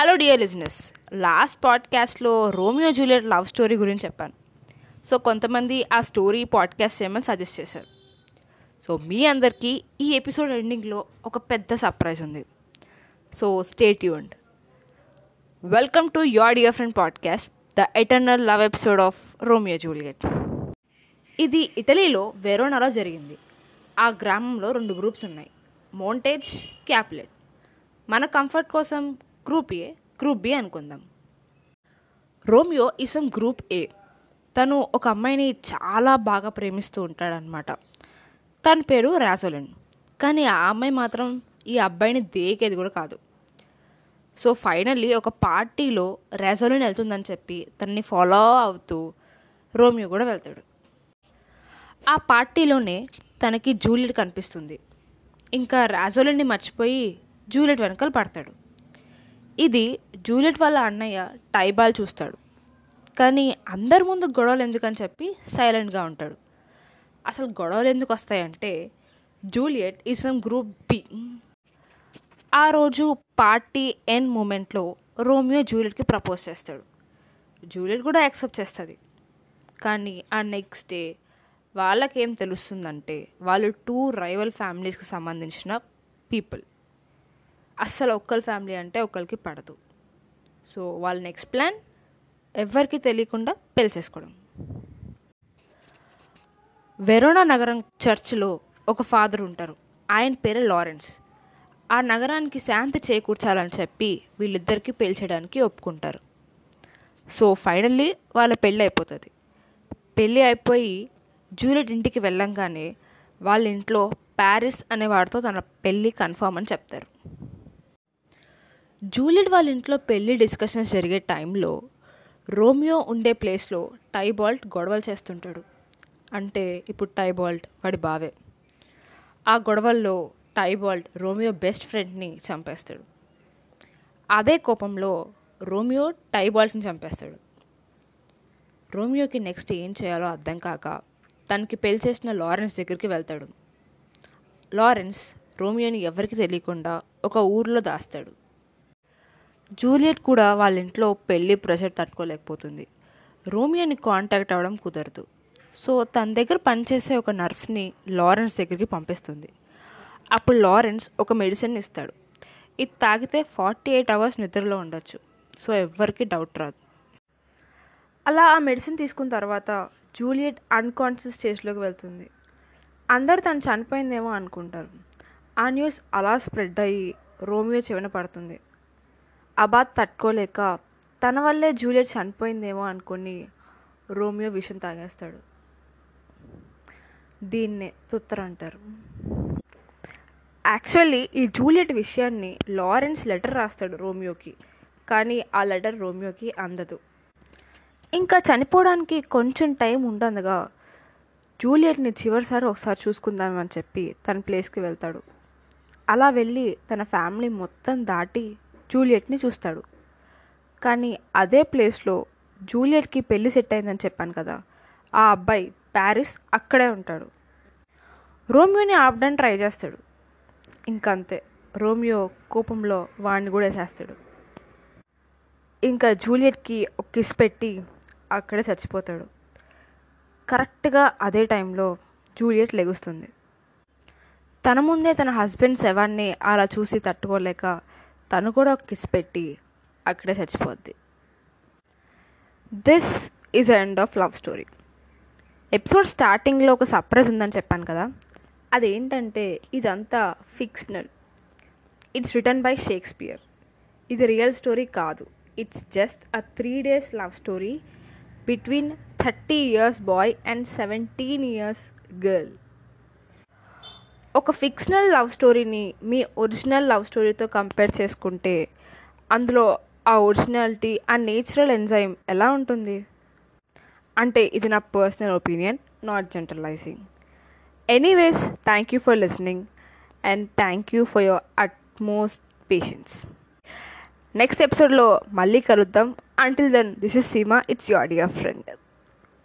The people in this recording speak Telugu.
హలో డియర్ లిజినెస్ లాస్ట్ పాడ్కాస్ట్లో రోమియో జూలియట్ లవ్ స్టోరీ గురించి చెప్పాను. సో కొంతమంది ఆ స్టోరీ పాడ్కాస్ట్ చేయమని సజెస్ట్ చేశారు. సో మీ అందరికీ ఈ ఎపిసోడ్ ఎండింగ్లో ఒక పెద్ద సర్ప్రైజ్ ఉంది. So stay tuned welcome to your dear friend podcast the eternal love episode of Romeo Juliet ఇది ఇటలీలో వెరోనాలో జరిగింది. ఆ గ్రామంలో రెండు గ్రూప్స్ ఉన్నాయి. మోంటేజ్ క్యాప్లెట్ మన కంఫర్ట్ కోసం గ్రూప్ ఏ గ్రూప్ బి అనుకుందాం. Romeo is from group A. తను ఒక అమ్మాయిని చాలా బాగా ప్రేమిస్తూ ఉంటాడనమాట తన పేరు రాజోలిన్ కానీ ఆ అమ్మాయి మాత్రం ఈ అబ్బాయిని దేకేది కూడా కాదు. సో ఫైనల్లీ ఒక పార్టీలో రాజోలిన్ వెళ్తుందని చెప్పి తనని ఫాలో అవుతూ రోమియో కూడా వెళ్తాడు. ఆ పార్టీలోనే తనకి జూలియట్ కనిపిస్తుంది. ఇంకా రాజోలిన్ని మర్చిపోయి జూలియట్ వెనకాల పడతాడు. ఇది జూలియట్ వాళ్ళ అన్నయ్య టైబాల్ చూస్తాడు. కానీ అందరి ముందు గొడవలు ఎందుకని చెప్పి సైలెంట్గా ఉంటాడు. అసలు గొడవలు ఎందుకు వస్తాయంటే Juliet is some group B. ఆ రోజు పార్టీ ఎన్ మూమెంట్లో రోమియో జూలియట్కి ప్రపోజ్ చేస్తాడు. జూలియట్ కూడా యాక్సెప్ట్ చేస్తుంది. కానీ ఆ నెక్స్ట్ డే వాళ్ళకేం తెలుస్తుందంటే వాళ్ళు టూ రైవల్ ఫ్యామిలీస్కి సంబంధించిన పీపుల్. అస్సలు ఒక్కరి ఫ్యామిలీ అంటే ఒకరికి పడదు. సో వాళ్ళ నెక్స్ట్ ప్లాన్ ఎవరికి తెలియకుండా పెళ్ళిసేసుకోవడం వెరోనా నగరం చర్చ్లో ఒక ఫాదర్ ఉంటారు. ఆయన పేరు లారెన్స్. ఆ నగరానికి శాంతి చేకూర్చాలని చెప్పి వీళ్ళిద్దరికీ పెళ్ళి చేయడానికి ఒప్పుకుంటారు. సో ఫైనల్లీ వాళ్ళ పెళ్ళి అయిపోతుంది. పెళ్ళి అయిపోయి జూలియట్ ఇంటికి వెళ్ళంగానే వాళ్ళ ఇంట్లో ప్యారిస్ అనే వాడితో తన పెళ్ళి కన్ఫర్మ్ అని చెప్తారు. జూలియట్ వాళ్ళ ఇంట్లో పెళ్ళి డిస్కషన్స్ జరిగే టైంలో రోమియో ఉండే ప్లేస్లో టైబాల్ట్ గొడవలు చేస్తుంటాడు. అంటే ఇప్పుడు టైబాల్ట్ వాడి బావే. ఆ గొడవల్లో టైబాల్ట్ రోమియో బెస్ట్ ఫ్రెండ్ని చంపేస్తాడు. అదే కోపంలో రోమియో టైబాల్ట్ని చంపేస్తాడు. రోమియోకి నెక్స్ట్ ఏం చేయాలో అర్థం కాక తనకి పెళ్ళి చేసిన లారెన్స్ దగ్గరికి వెళ్తాడు. లారెన్స్ రోమియోని ఎవరికి తెలియకుండా ఒక ఊర్లో దాస్తాడు. జూలియట్ కూడా వాళ్ళ ఇంట్లో పెళ్ళి ప్రెషర్ తట్టుకోలేకపోతుంది. రోమియోని కాంటాక్ట్ అవ్వడం కుదరదు. సో తన దగ్గర పనిచేసే ఒక నర్స్ని లారెన్స్ దగ్గరికి పంపిస్తుంది. అప్పుడు లారెన్స్ ఒక మెడిసిన్ ఇస్తాడు. ఇది తాగితే ఫార్టీ ఎయిట్ అవర్స్ నిద్రలో ఉండొచ్చు. సో ఎవ్వరికి డౌట్ రాదు. అలా ఆ మెడిసిన్ తీసుకున్న తర్వాత జూలియట్ అన్కాన్షియస్ స్టేజ్లోకి వెళ్తుంది. అందరు తను చనిపోయిందేమో అనుకుంటారు. ఆ న్యూస్ అలా స్ప్రెడ్ అయ్యి రోమియో చెవిన పడుతుంది. అబాద్ తట్టుకోలేక తన వల్లే జూలియట్ చనిపోయిందేమో అనుకుని రోమియో విషం తాగేస్తాడు. దీన్నే తుత్తర అంటారు. యాక్చువల్లీ ఈ జూలియట్ విషయాన్ని లారెన్స్ లెటర్ రాస్తాడు రోమియోకి కానీ ఆ లెటర్ రోమియోకి అందదు. ఇంకా చనిపోవడానికి కొంచెం టైం ఉండదుగా జూలియట్ని చివరిసారి ఒకసారి చూసుకుందామని చెప్పి తన ప్లేస్కి వెళ్తాడు. అలా వెళ్ళి తన ఫ్యామిలీ మొత్తం దాటి జూలియట్ని చూస్తాడు. కానీ అదే ప్లేస్లో జూలియట్కి పెళ్ళి సెట్ అయిందని చెప్పాను కదా ఆ అబ్బాయి ప్యారిస్ అక్కడే ఉంటాడు. రోమియోని ఆపడానికి ట్రై చేస్తాడు. ఇంకంతే రోమియో కోపంలో వాడిని కూడా వేసేస్తాడు. ఇంకా జూలియట్కి ఒక కిస్ పెట్టి అక్కడే చచ్చిపోతాడు. కరెక్ట్గా అదే టైంలో జూలియట్ లెగుస్తుంది. తన ముందే తన హస్బెండ్ శవాన్ని అలా చూసి తట్టుకోలేక తను కూడా ఒక కిస్ పెట్టి అక్కడే చచ్చిపోద్ది. This is end of love story episode స్టార్టింగ్లో ఒక సర్ప్రైజ్ ఉందని చెప్పాను కదా. అదేంటంటే ఇదంతా fictional it's written by Shakespeare ఇది రియల్ స్టోరీ కాదు. It's just a three days love story between thirty years boy and seventeen years girl ఒక ఫిక్షనల్ లవ్ స్టోరీని మీ ఒరిజినల్ లవ్ స్టోరీతో కంపేర్ చేసుకుంటే అందులో ఆ ఒరిజినాలిటీ ఆ నేచురల్ ఎంజైమ్ ఎలా ఉంటుంది? అంటే ఇది నా personal opinion not generalizing anyways thank you for listening and thank you for your utmost patience next ఎపిసోడ్లో మళ్ళీ కలుద్దాం. Until then this is Seema it's your dear friend